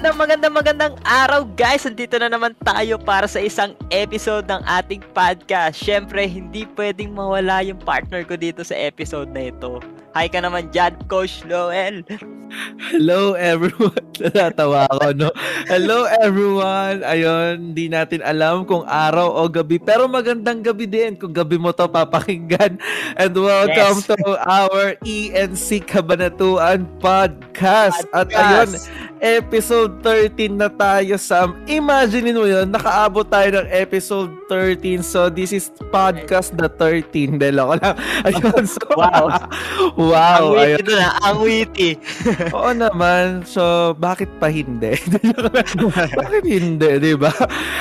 Magandang magandang magandang araw guys! Andito na naman tayo para sa isang episode ng ating podcast. Siyempre, hindi pwedeng mawala yung partner ko dito sa episode na ito. Hi ka naman dyan, Coach Loel. Hello everyone. Natatawa ako, no? Hello everyone. Ayun, hindi natin alam kung araw o gabi. Pero magandang gabi din kung gabi mo to papakinggan. And welcome Yes. to our ENC Kabanatuan Podcast. At ayun, episode 13 na tayo, Sam. Imagine mo yun, nakaabot tayo ng episode 13. So, this is podcast the 13. Dela ko lang. Ayun, so, Wow. wow. ang ayun. witty doon ha, ang witty. Oo naman. So, bakit pa hindi? bakit hindi, di ba?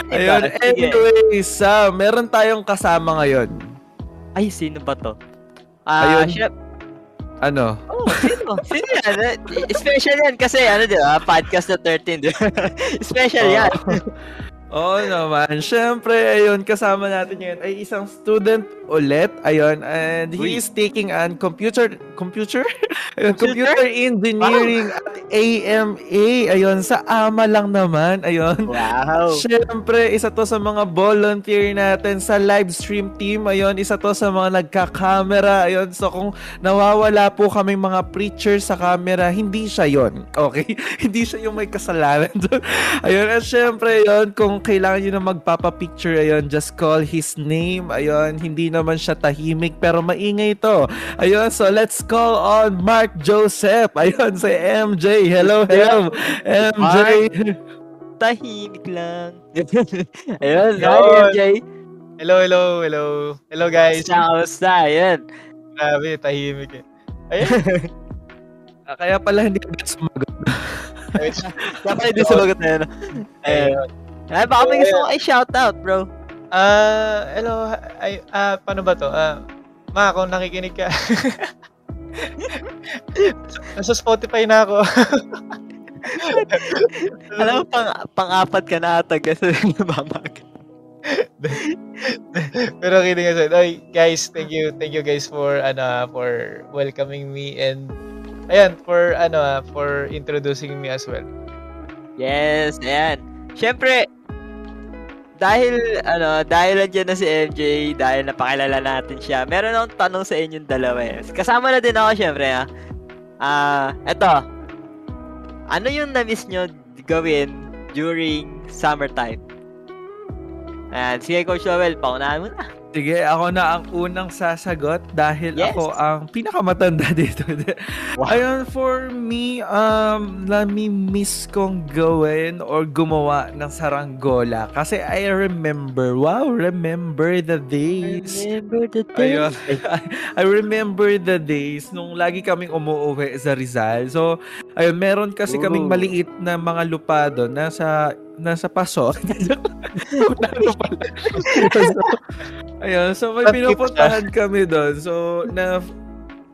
Ayun. Anyway, Sam, meron tayong kasama ngayon. Ay, sino ba to? Ah, Ayun. syep- Ano? Oh, sino? Sino yan? Eh, Special yan kasi ano di ba? Podcast na 13. di ba? Special yan. Oo naman. Siyempre, ayun, kasama natin ngayon ay isang student ulit. Ayun, and he Uy. is taking an computer, computer? ayun, Computer? computer engineering at AMA. Ayun, sa AMA lang naman. Ayun. Wow. Siyempre, isa to sa mga volunteer natin sa live stream team. Ayun, isa to sa mga nagka-camera. Ayun, so kung nawawala po kaming mga preacher sa camera, hindi siya yon Okay? hindi siya yung may kasalanan doon. Ayun, at siyempre, ayun, kung kailangan nyo na magpapapicture, ayun, just call his name. Ayun, hindi naman siya tahimik, pero maingay to. Ayun, so let's call on Mark Joseph. Ayun, si MJ. Hello, hello. MJ. Tahimik lang. Ayun, Yun. hi, MJ. Hello, hello, hello. Hello guys. Kamusta, kamusta? Ayun. Grabe, tahimik eh. Ayun. Ah, Kaya pala hindi ka sumagot. Dapat hindi sumagot na yun. Ayun. Ay, baka may gusto ko ay shoutout, bro. Ah, hello. Ay, ah, paano ba to? Ah, ma, kung nakikinig ka. Nasa Spotify na ako. Alam mo, pang, pang-apat ka na ata kasi nabamag. Pero kidding aside. Ay, guys, thank you. Thank you guys for ano for welcoming me and ayan, for ano ah, for introducing me as well. Yes, ayan. Siyempre, dahil, ano, dahil nandiyan na si MJ, dahil napakilala natin siya, meron akong tanong sa inyong dalawa eh. Kasama na din ako, siyempre, ha. Ah, eto. Ano yung na-miss nyo gawin during summertime? Ayan, sige, Coach Joel, paunahan mo na. Sige, ako na ang unang sasagot dahil Yes. ako ang pinakamatanda dito. Wow. Ayun, for me, um, nami-miss kong gawin or gumawa ng saranggola. Kasi I remember, wow, remember the days. Remember the Ayun. I remember the days nung lagi kaming umuwi sa Rizal. So, ayun, meron kasi kaming Ooh. maliit na mga lupa doon nasa nasa paso. Ano pala? so, ayun, so may pinupuntahan kami doon. So, na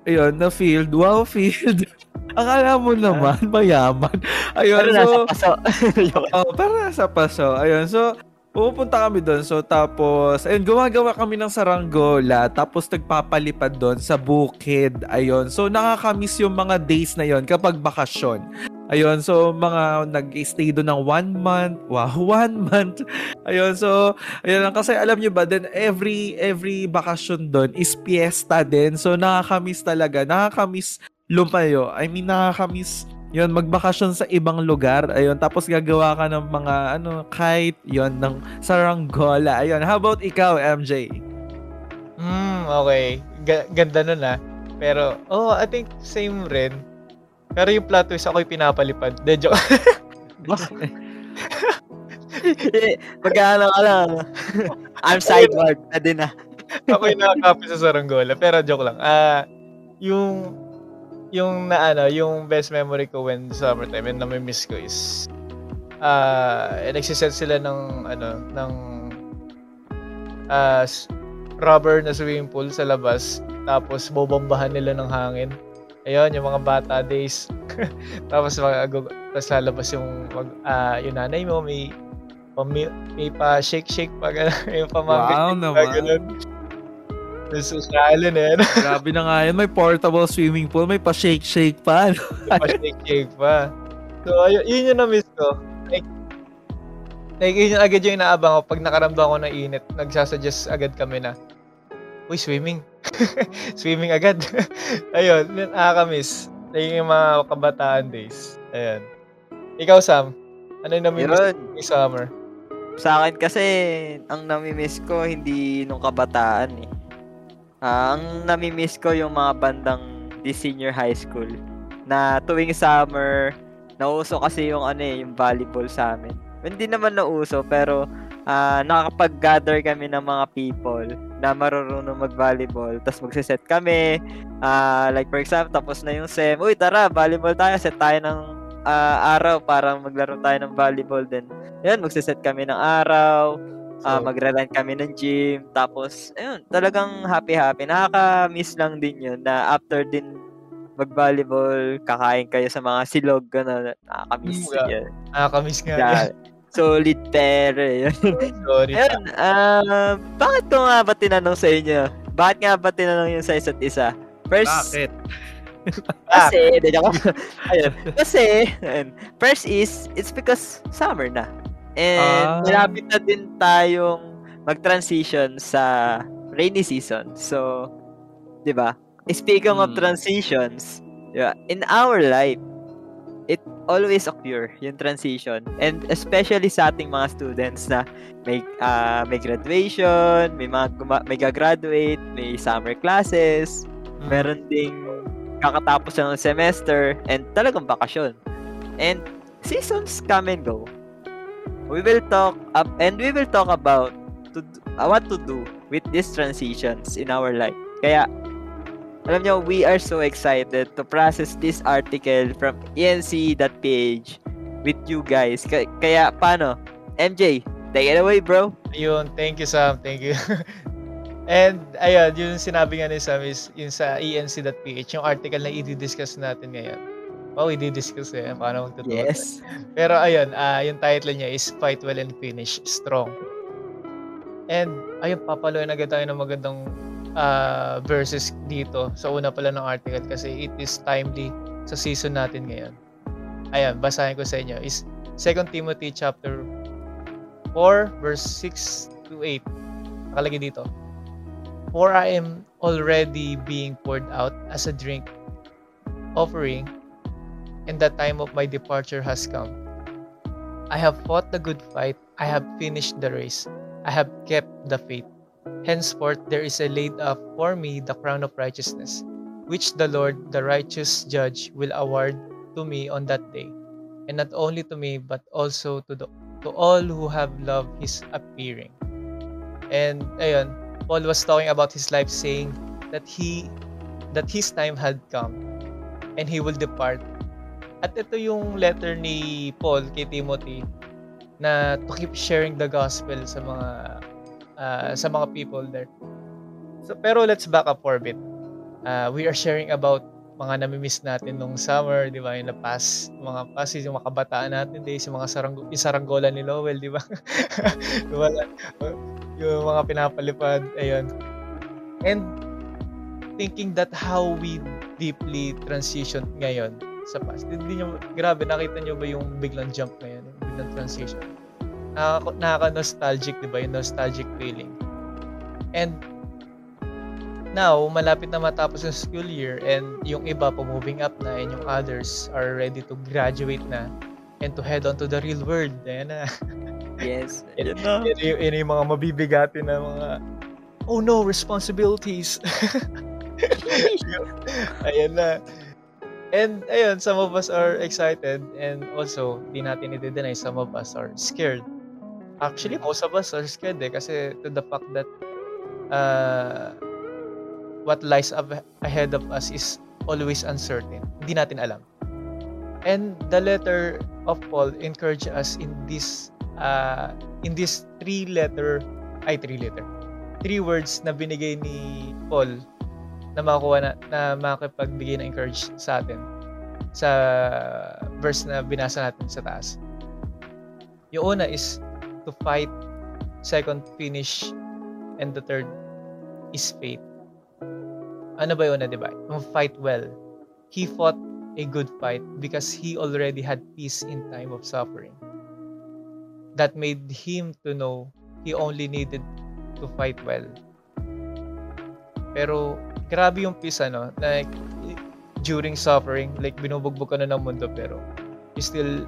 ayun, na field, wow field. Akala mo naman, mayaman. Ayun, Pero so, nasa paso. Oh, para sa paso. Ayun, so pupunta kami doon. So tapos, ayun, gumagawa kami ng saranggola. Tapos nagpapalipad doon sa bukid. Ayun. So nakakamiss yung mga days na yon kapag bakasyon. Ayun, so mga nag-stay doon ng one month. Wow, one month. Ayun, so, ayun lang. Kasi alam nyo ba, then every, every bakasyon doon is fiesta din. So nakakamiss talaga. Nakakamiss lumayo. I mean, nakakamiss yun, magbakasyon sa ibang lugar. Ayun, tapos gagawa ka ng mga, ano, kite, yun, ng saranggola. Ayun, how about ikaw, MJ? Hmm, okay. Ga- ganda nun ah. Pero, oh, I think same rin. Pero yung plot twist, ako'y pinapalipad. De, joke. Magkano ka lang. I'm sideward. Pwede na. ako'y nakakapit sa saranggola. Pero joke lang. Ah, yung yung na ano, yung best memory ko when summertime and na-miss ko is ah, uh, nagsiset sila ng ano, ng s- rubber na swimming pool sa labas. Tapos bobombahan nila ng hangin. Ayun, yung mga bata days. tapos mga tapos lalabas yung mag, ah, yung nanay mo may pami, may pa shake shake pa yung pamangkin Wow naman. gano'n. Tapos sa island eh. Grabe na nga yan. May portable swimming pool. May pa-shake-shake pa. ano? Pa shake shake pa. So, ayun, yun yung na-miss ko. Like, like, yun yung agad yung inaabang ko. Pag nakaramdam ko ng init, nagsasuggest agad kami na, Uy, swimming. swimming agad. ayun, yun, nakakamiss. Like, yung mga kabataan days. Ayun. Ikaw, Sam, ano yung namimiss Yun. ni summer? Sa akin kasi, ang namimiss ko, hindi nung kabataan eh. Ah, ang namimiss ko yung mga bandang di senior high school. Na tuwing summer, nauso kasi yung ano eh, yung volleyball sa amin. Hindi naman nauso, pero ah nakakapag-gather kami ng mga people na marunong mag-volleyball. Tapos magsiset kami. ah like for example, tapos na yung SEM. Uy, tara, volleyball tayo. Set tayo ng ah, araw para maglaro tayo ng volleyball din. Yan, magsiset kami ng araw. So, magre-rent kami ng gym. Tapos, ayun, talagang happy-happy. Nakaka-miss lang din yun na after din mag-volleyball, kakain kayo sa mga silog, gano'n. Nakaka-miss Mm, yeah. yun. nakakamiss nga. Yeah. Solid pere. Yun. Sorry. Ayun, ah, bakit ko nga ba tinanong sa inyo? Bakit nga ba tinanong yun sa isa't isa? First, Bakit? kasi, hindi ako. Ayun. Kasi, ayun. first is, it's because summer na. And Ah. malapit na din tayong mag-transition sa rainy season. So, 'di ba? Speaking of Hmm. transitions, yeah, in our life, it always occur yung transition. And especially sa ating mga students na may ah, may graduation, may mga may gagraduate, may summer classes, Mm. meron ding kakatapos ng semester and talagang bakasyon. And seasons come and go. We will talk up and we will talk about to uh, what to do with these transitions in our life. Kaya alam nyo, we are so excited to process this article from E enc.ph with you guys. Ka- kaya paano? MJ, take it away, bro. Ayun, thank you Sam, thank you. And ayun, yung sinabi nga ni Sam is yung sa enc.ph, yung article na i-discuss natin ngayon. Wow, i-discuss eh, paano magtuturo. Yes. Pero ayun, ah yung title niya is Fight Well and Finish Strong. And ayun, papaluin agad tayo ng magandang ah, verses dito sa una pala ng article kasi it is timely sa season natin ngayon. Ayan, basahin ko sa inyo is 2 Timothy chapter 4 verse 6 to 8. Nakalagay dito. For I am already being poured out as a drink offering and the time of my departure has come. I have fought the good fight. I have finished the race. I have kept the faith. Henceforth, there is a laid up for me the crown of righteousness, which the Lord, the righteous judge, will award to me on that day. And not only to me, but also to the to all who have loved his appearing. And ayun, Paul was talking about his life saying that he that his time had come and he will depart at ito yung letter ni Paul kay Timothy na to keep sharing the gospel sa mga ah, sa mga people there. So pero let's back up for a bit. Ah, we are sharing about mga namimiss natin nung summer, di ba? Yung na past, mga past, yung mga kabataan natin days, yung mga sarang, yung saranggola ni Lowell, di ba? Mga- yung mga pinapalipad, ayun. And thinking that how we deeply transition ngayon sa past. Hindi nyo, grabe, nakita nyo ba yung biglang jump ngayon? Yung biglang transition? Nakaka, nakaka-nostalgic, di ba? Yung nostalgic feeling. And now, malapit na matapos yung school year and yung iba po moving up na and yung others are ready to graduate na and to head on to the real world. Ayan na. Yes. Yun Yun na. Yan yung, yan yung mga mabibigati na mga oh no, responsibilities. Ayan na. And ayun, some of us are excited and also, di natin i-deny, some of us are scared. Actually, most of us are scared eh kasi to the fact that uh, what lies ahead of us is always uncertain. Hindi natin alam. And the letter of Paul encourage us in this uh, in this three letter ay three letter three words na binigay ni Paul na makuha na, na makapagbigay ng encourage sa atin sa verse na binasa natin sa taas. Yung una is to fight, second finish, and the third is faith. Ano ba yun na, di? Yung fight well. He fought a good fight because he already had peace in time of suffering. That made him to know he only needed to fight well. Pero grabe yung peace ano, like during suffering, like binubugbog ka na ng mundo pero you still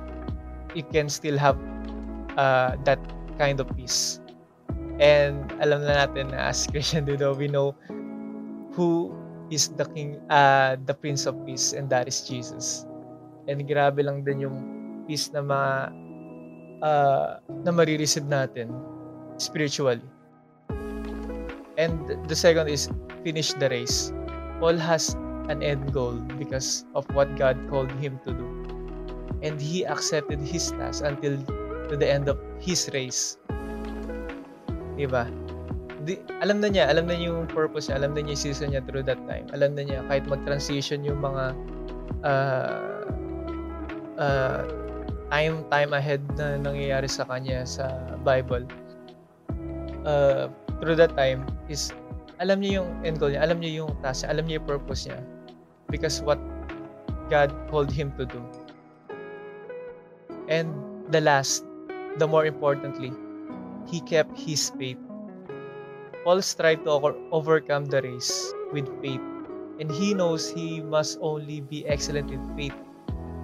you can still have uh, that kind of peace. And alam na natin na as Christian Dudo, we know who is the king uh, the prince of peace and that is Jesus. And grabe lang din yung peace na ma uh, na marireceive natin spiritually. And the second is finish the race. Paul has an end goal because of what God called him to do. And he accepted his task until to the end of his race. Diba? Di, alam na niya, alam na niya yung purpose niya, alam na niya yung season niya through that time. Alam na niya kahit mag-transition yung mga uh, uh, time time ahead na nangyayari sa kanya sa Bible. Uh, through that time is alam niya yung end goal niya, alam niya yung task niya, alam niya yung purpose niya. Because what God called him to do. And the last, the more importantly, he kept his faith. Paul tried to overcome the race with faith, and he knows he must only be excellent in faith.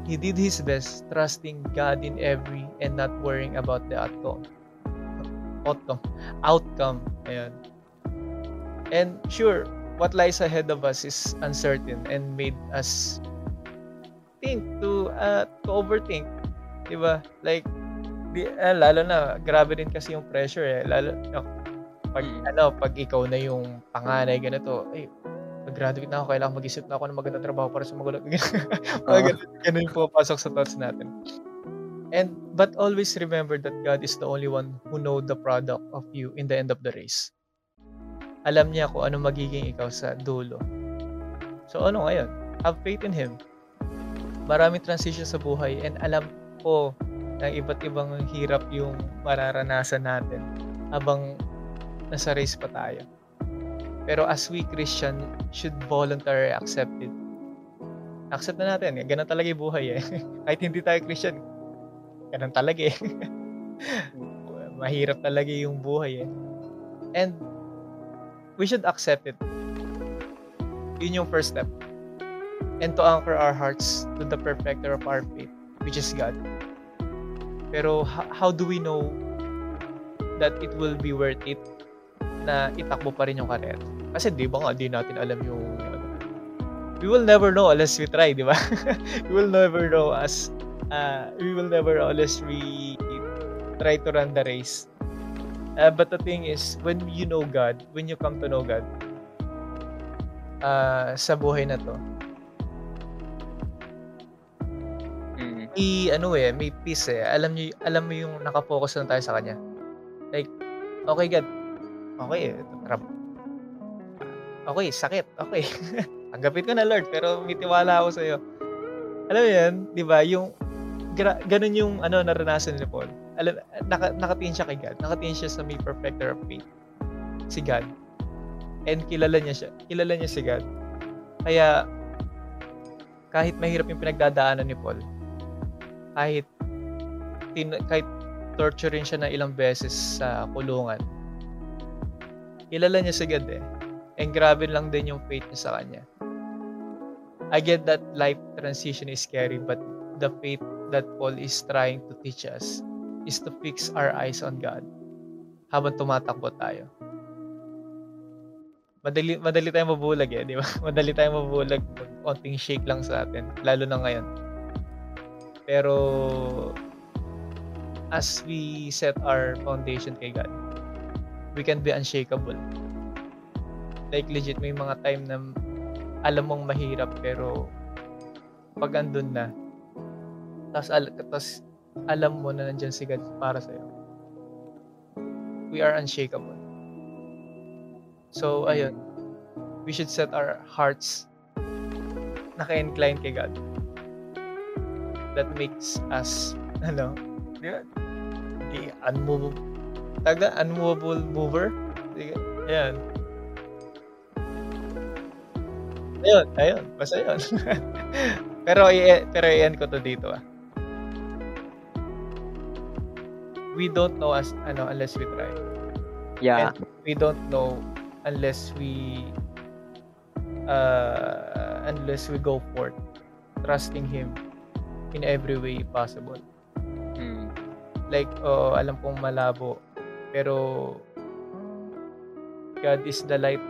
He did his best, trusting God in every and not worrying about the outcome. Outcome. Outcome. Ayan. And sure, what lies ahead of us is uncertain and made us think to uh, to overthink. Diba? Like, di, eh, lalo na, grabe din kasi yung pressure eh. Lalo, no, pag, ano, pag ikaw na yung panganay, ganito, eh, mag-graduate na ako, kailangan mag-isip na ako ng magandang trabaho para sa magulang. uh ganun, ganun yung pumapasok sa thoughts natin. And, but always remember that God is the only one who know the product of you in the end of the race. Alam niya kung ano magiging ikaw sa dulo. So, ano ngayon? Have faith in Him. Maraming transition sa buhay and alam ko ng iba't ibang hirap yung mararanasan natin habang nasa race pa tayo. Pero as we Christian should voluntarily accept it. Accept na natin. Eh. Ganun talaga yung buhay eh. Kahit hindi tayo Christian, ganun talaga eh. Mahirap talaga yung buhay eh. And we should accept it. Yun yung first step. And to anchor our hearts to the perfecter of our faith, which is God. Pero how do we know that it will be worth it na itakbo pa rin yung career? Kasi di ba nga, di natin alam yung we will never know unless we try, di ba? we will never know as uh, we will never know unless we try to run the race. Uh, but the thing is, when you know God, when you come to know God, uh, sa buhay na to, may ano eh, may peace eh. Alam niyo, alam mo yung nakafocus na tayo sa kanya. Like, okay God, okay, trab okay, sakit, okay. Tanggapin ko na Lord, pero may tiwala ako sa iyo. Alam mo yan, di ba, yung, gra- ganun yung ano, naranasan ni Paul. Alam, naka, nakatingin siya kay God. Nakatingin siya sa may perfecter of faith. Si God. And kilala niya siya. Kilala niya si God. Kaya, kahit mahirap yung pinagdadaanan ni Paul, kahit tin, kahit torture rin siya na ilang beses sa kulungan, kilala niya si God eh. And grabe lang din yung faith niya sa kanya. I get that life transition is scary, but the faith that Paul is trying to teach us is to fix our eyes on God habang tumatakbo tayo. Madali, madali tayong mabulag eh, di ba? Madali tayong mabulag pag konting shake lang sa atin, lalo na ngayon. Pero as we set our foundation kay God, we can be unshakable. Like legit, may mga time na alam mong mahirap pero pag andun na, tas, al- tas alam mo na nandyan si God para sa'yo. We are unshakable. So, ayun. We should set our hearts naka-incline kay God. That makes us, ano, di ba? Di, unmovable. Tagda, unmovable mover. Di, ayan. Ayun, ayun. Basta yun. Pero, i- pero i-end ko to dito ah. We don't know as ano unless we try. Yeah. And we don't know unless we uh, unless we go forth trusting him in every way possible. Mm. Like, oh, alam kong malabo, pero God is the light.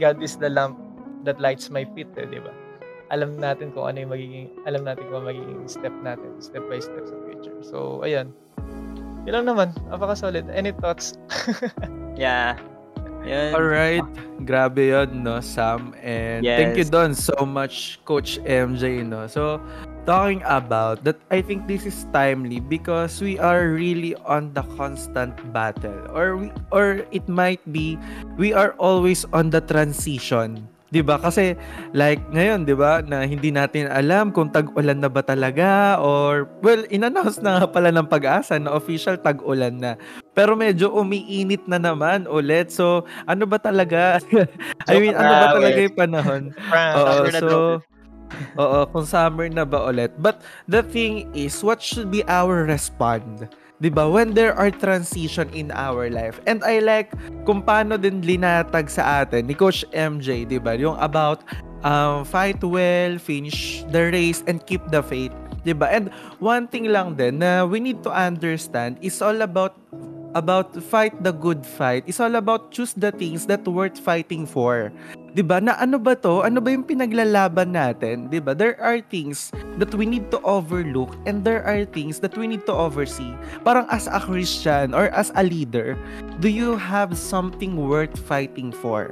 God is the lamp that lights my feet, eh, di ba? Alam natin kung ano yung magiging, alam natin kung ano magiging step natin, step by step sa future. So, ayan. Yun lang naman. Napaka-solid. Any thoughts? Yeah. Yun. Alright, grabe yun, no, Sam. And thank you Yes. don so much, Coach MJ, no. So, talking about that, I think this is timely because we are really on the constant battle. Or, we, or it might be, we are always on the transition. 'Di ba? Kasi like ngayon, 'di ba, na hindi natin alam kung tag-ulan na ba talaga or well, inannounce na nga pala ng pag-asa na official tag-ulan na. Pero medyo umiinit na naman ulit. So, ano ba talaga? I mean, ano ba talaga yung panahon? Oo, so. Oo, kung summer na ba ulit. But the thing is, what should be our respond? 'Di ba? When there are transition in our life. And I like kung paano din linatag sa atin ni Coach MJ, 'di ba? Yung about um, fight well, finish the race and keep the faith, 'di ba? And one thing lang din na we need to understand is all about about fight the good fight. It's all about choose the things that worth fighting for. 'Di ba? Na ano ba 'to? Ano ba yung pinaglalaban natin? 'Di ba? There are things that we need to overlook and there are things that we need to oversee. Parang as a Christian or as a leader, do you have something worth fighting for?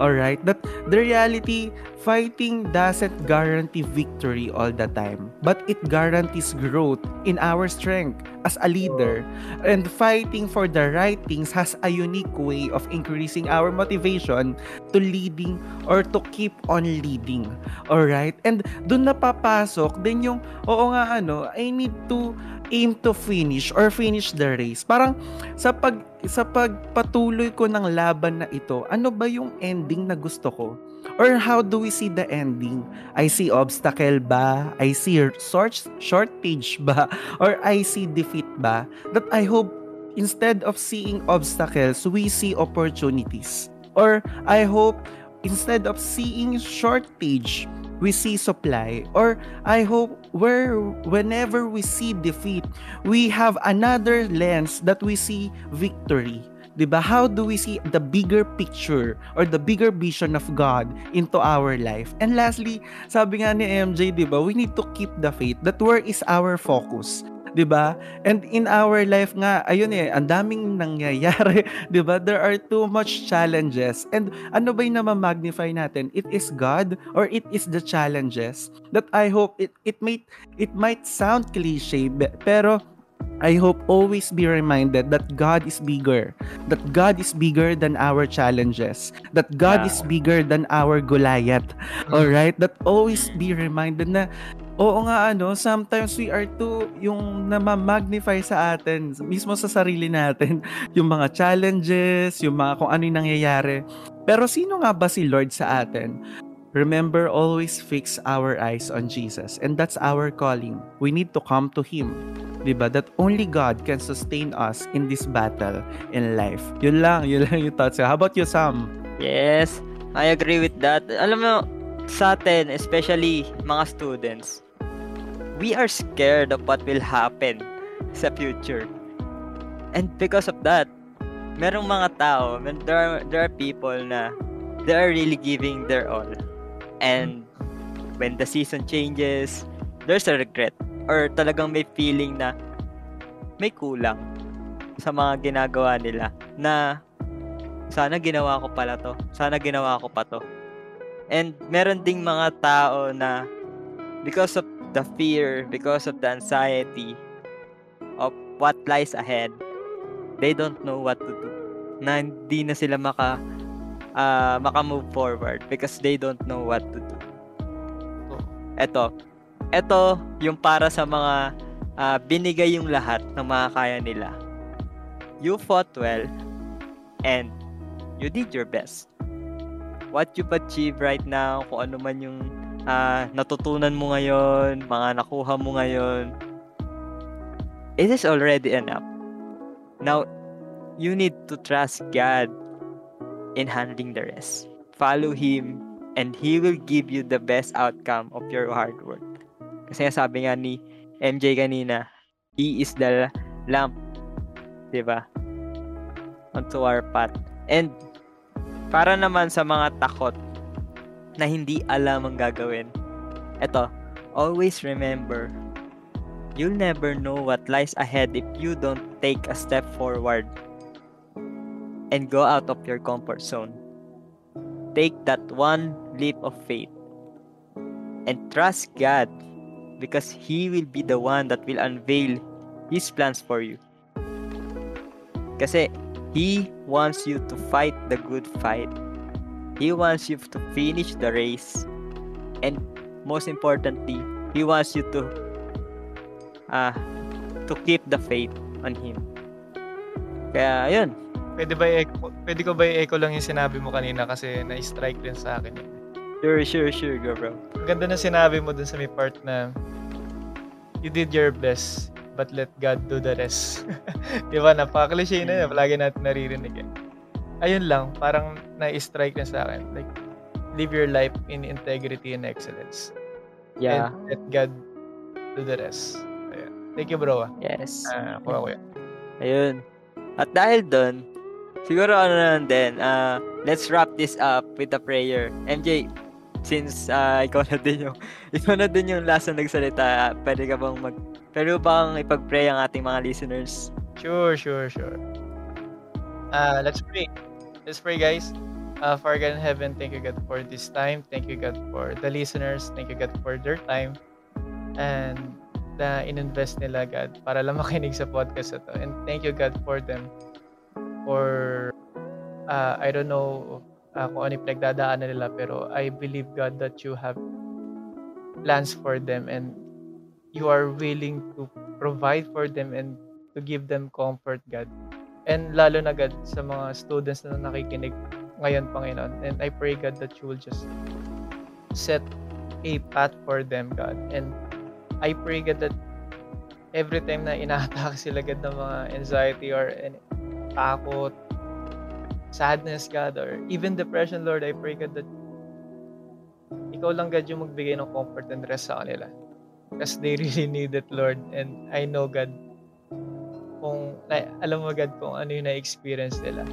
Alright? That the reality, fighting doesn't guarantee victory all the time, but it guarantees growth in our strength as a leader. And fighting for the right things has a unique way of increasing our motivation to leading or to keep on leading. Alright? And dun napapasok din yung, oo nga ano, I need to aim to finish or finish the race. Parang sa pag sa pagpatuloy ko ng laban na ito, ano ba yung ending na gusto ko? Or how do we see the ending? I see obstacle ba? I see short, shortage ba? Or I see defeat ba? That I hope instead of seeing obstacles, we see opportunities. Or I hope instead of seeing shortage, we see supply. Or I hope where whenever we see defeat, we have another lens that we see victory. 'Di ba? How do we see the bigger picture or the bigger vision of God into our life? And lastly, sabi nga ni MJ, 'di ba? We need to keep the faith. That where is our focus? 'Di ba? And in our life nga, ayun eh, ang daming nangyayari, 'di ba? There are too much challenges. And ano ba 'yung magnify natin? It is God or it is the challenges that I hope it it might it might sound cliche pero I hope always be reminded that God is bigger, that God is bigger than our challenges, that God Yeah. is bigger than our Goliath. All right? That always be reminded na Oo nga ano, sometimes we are too yung namamagnify sa atin, mismo sa sarili natin, yung mga challenges, yung mga kung ano yung nangyayari. Pero sino nga ba si Lord sa atin? Remember, always fix our eyes on Jesus. And that's our calling. We need to come to Him. Diba? That only God can sustain us in this battle in life. Yun lang, yun lang yung thoughts. How about you, Sam? Yes, I agree with that. Alam mo, sa atin, especially mga students, we are scared of what will happen sa future. And because of that, merong mga tao, there are, there are people na they are really giving their all. And when the season changes, there's a regret or talagang may feeling na may kulang sa mga ginagawa nila na sana ginawa ko pala to. Sana ginawa ko pa to. And meron ding mga tao na because of the fear, because of the anxiety of what lies ahead, they don't know what to do. Na hindi na sila maka ah, maka-move forward because they don't know what to do. Eto, eto yung para sa mga ah, binigay yung lahat ng mga kaya nila. You fought well and you did your best. What you've achieved right now, kung ano man yung ah, natutunan mo ngayon, mga nakuha mo ngayon, it is already enough. Now, you need to trust God in handling the rest. Follow Him and He will give you the best outcome of your hard work. Kasi sabi nga ni MJ kanina, He is the lamp. Diba? Onto our path. And para naman sa mga takot na hindi alam ang gagawin. Eto, always remember, you'll never know what lies ahead if you don't take a step forward and go out of your comfort zone. Take that one leap of faith and trust God because He will be the one that will unveil His plans for you. Kasi He wants you to fight the good fight. He wants you to finish the race. And most importantly, He wants you to uh, to keep the faith on Him. Kaya, yun. Pwede ba i-echo, pwede ko ba i-echo lang yung sinabi mo kanina kasi na-strike din sa akin. Sure, sure, sure, go bro. Ang ganda na sinabi mo dun sa may part na you did your best but let God do the rest. Di ba? Napaka-cliche na yun. Palagi natin naririnig yan. Ayun lang, parang na-strike na sa akin. Like, live your life in integrity and excellence. Yeah. And let God do the rest. Ayan. Thank you, bro. ah. Yes. Ah, kuha ko yan. Ayun. At dahil doon, siguro ano na din, uh, let's wrap this up with a prayer. MJ, since uh, ikaw na din yung ikaw na din yung last na nagsalita, pwede ka bang mag pwede bang ipag-pray ang ating mga listeners? Sure, sure, sure. Uh, let's pray. Let's pray, guys. Uh, Father God in heaven, thank you, God, for this time. Thank you, God, for the listeners. Thank you, God, for their time. And na ininvest nila, God, para lang makinig sa podcast na to. And thank you, God, for them. For, uh, I don't know uh, kung ano yung pinagdadaanan nila, pero I believe, God, that you have plans for them and you are willing to provide for them and to give them comfort, God. And lalo na, God, sa mga students na nakikinig ngayon, Panginoon. And I pray, God, that you will just set a path for them, God. And I pray, God, that every time na ina-attack sila, God, ng mga anxiety or any, takot, sadness, God, or even depression, Lord, I pray, God, that ikaw lang, God, yung magbigay ng comfort and rest sa kanila. Because they really need it, Lord. And I know, God, kung, na, alam mo, God, kung ano yung na-experience nila.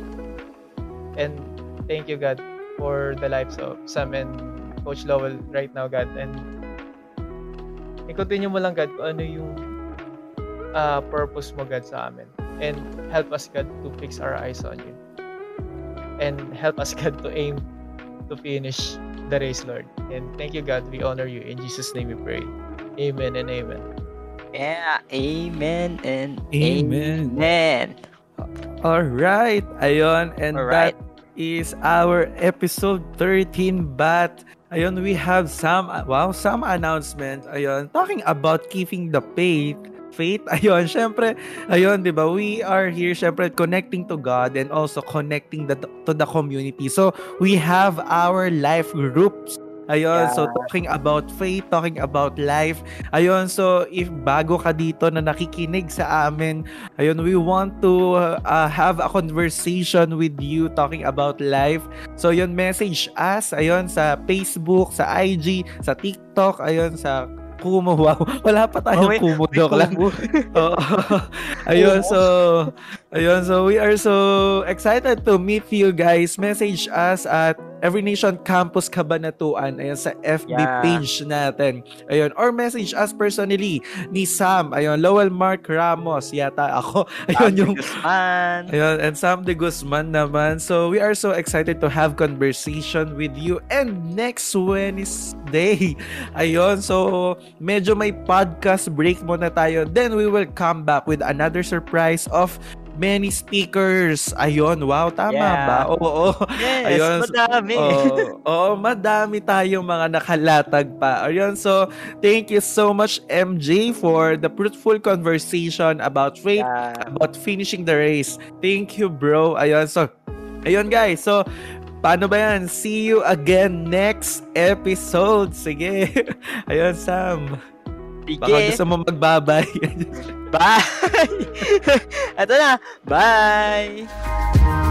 And thank you, God, for the lives of Sam and Coach Lowell right now, God. And i-continue mo lang, God, kung ano yung uh, purpose mo, God, sa amin. And help us, God, to fix our eyes on you. And help us, God, to aim to finish the race, Lord. And thank you, God. We honor you. In Jesus' name we pray. Amen and amen. Yeah, amen and Amen. amen. Alright, ayun, and Alright. that is our episode 13 but ayun we have some wow some announcement ayun talking about keeping the faith faith ayun syempre ayun 'di ba we are here syempre connecting to God and also connecting the, to the community so we have our life groups Ayun, so Yeah. talking about faith, talking about life. Ayun, so if bago ka dito na nakikinig sa amin, ayun, we want to uh, have a conversation with you talking about life. So yun, message us, ayun, sa Facebook, sa IG, sa TikTok, ayun, sa Kumu. Wow, wala pa tayong Oh, may- Kumu, may joke lang. Oo. ayun, so, ayun, so we are so excited to meet you guys. Message us at Every Nation Campus Cabanatuan ayun sa FB Yeah. page natin. Ayun, or message us personally ni Sam, ayun, Lowell Mark Ramos, yata ako. Ayun yung Man. Ayun, and Sam de Guzman naman. So, we are so excited to have conversation with you. And next Wednesday, ayun, so, medyo may podcast break muna tayo. Then, we will come back with another surprise of many speakers. Ayun, wow, tama Yeah. ba? Oo, oo. Yes, Ayun, madami. Oo, oo, madami tayong mga nakalatag pa. Ayun, so, thank you so much, MJ, for the fruitful conversation about faith Yeah. about finishing the race. Thank you, bro. Ayun, so, ayun guys. So, paano ba yan? See you again next episode. Sige. Ayun, Sam. Baka Sige. gusto mo magbabay. Bye! Ito na. Bye!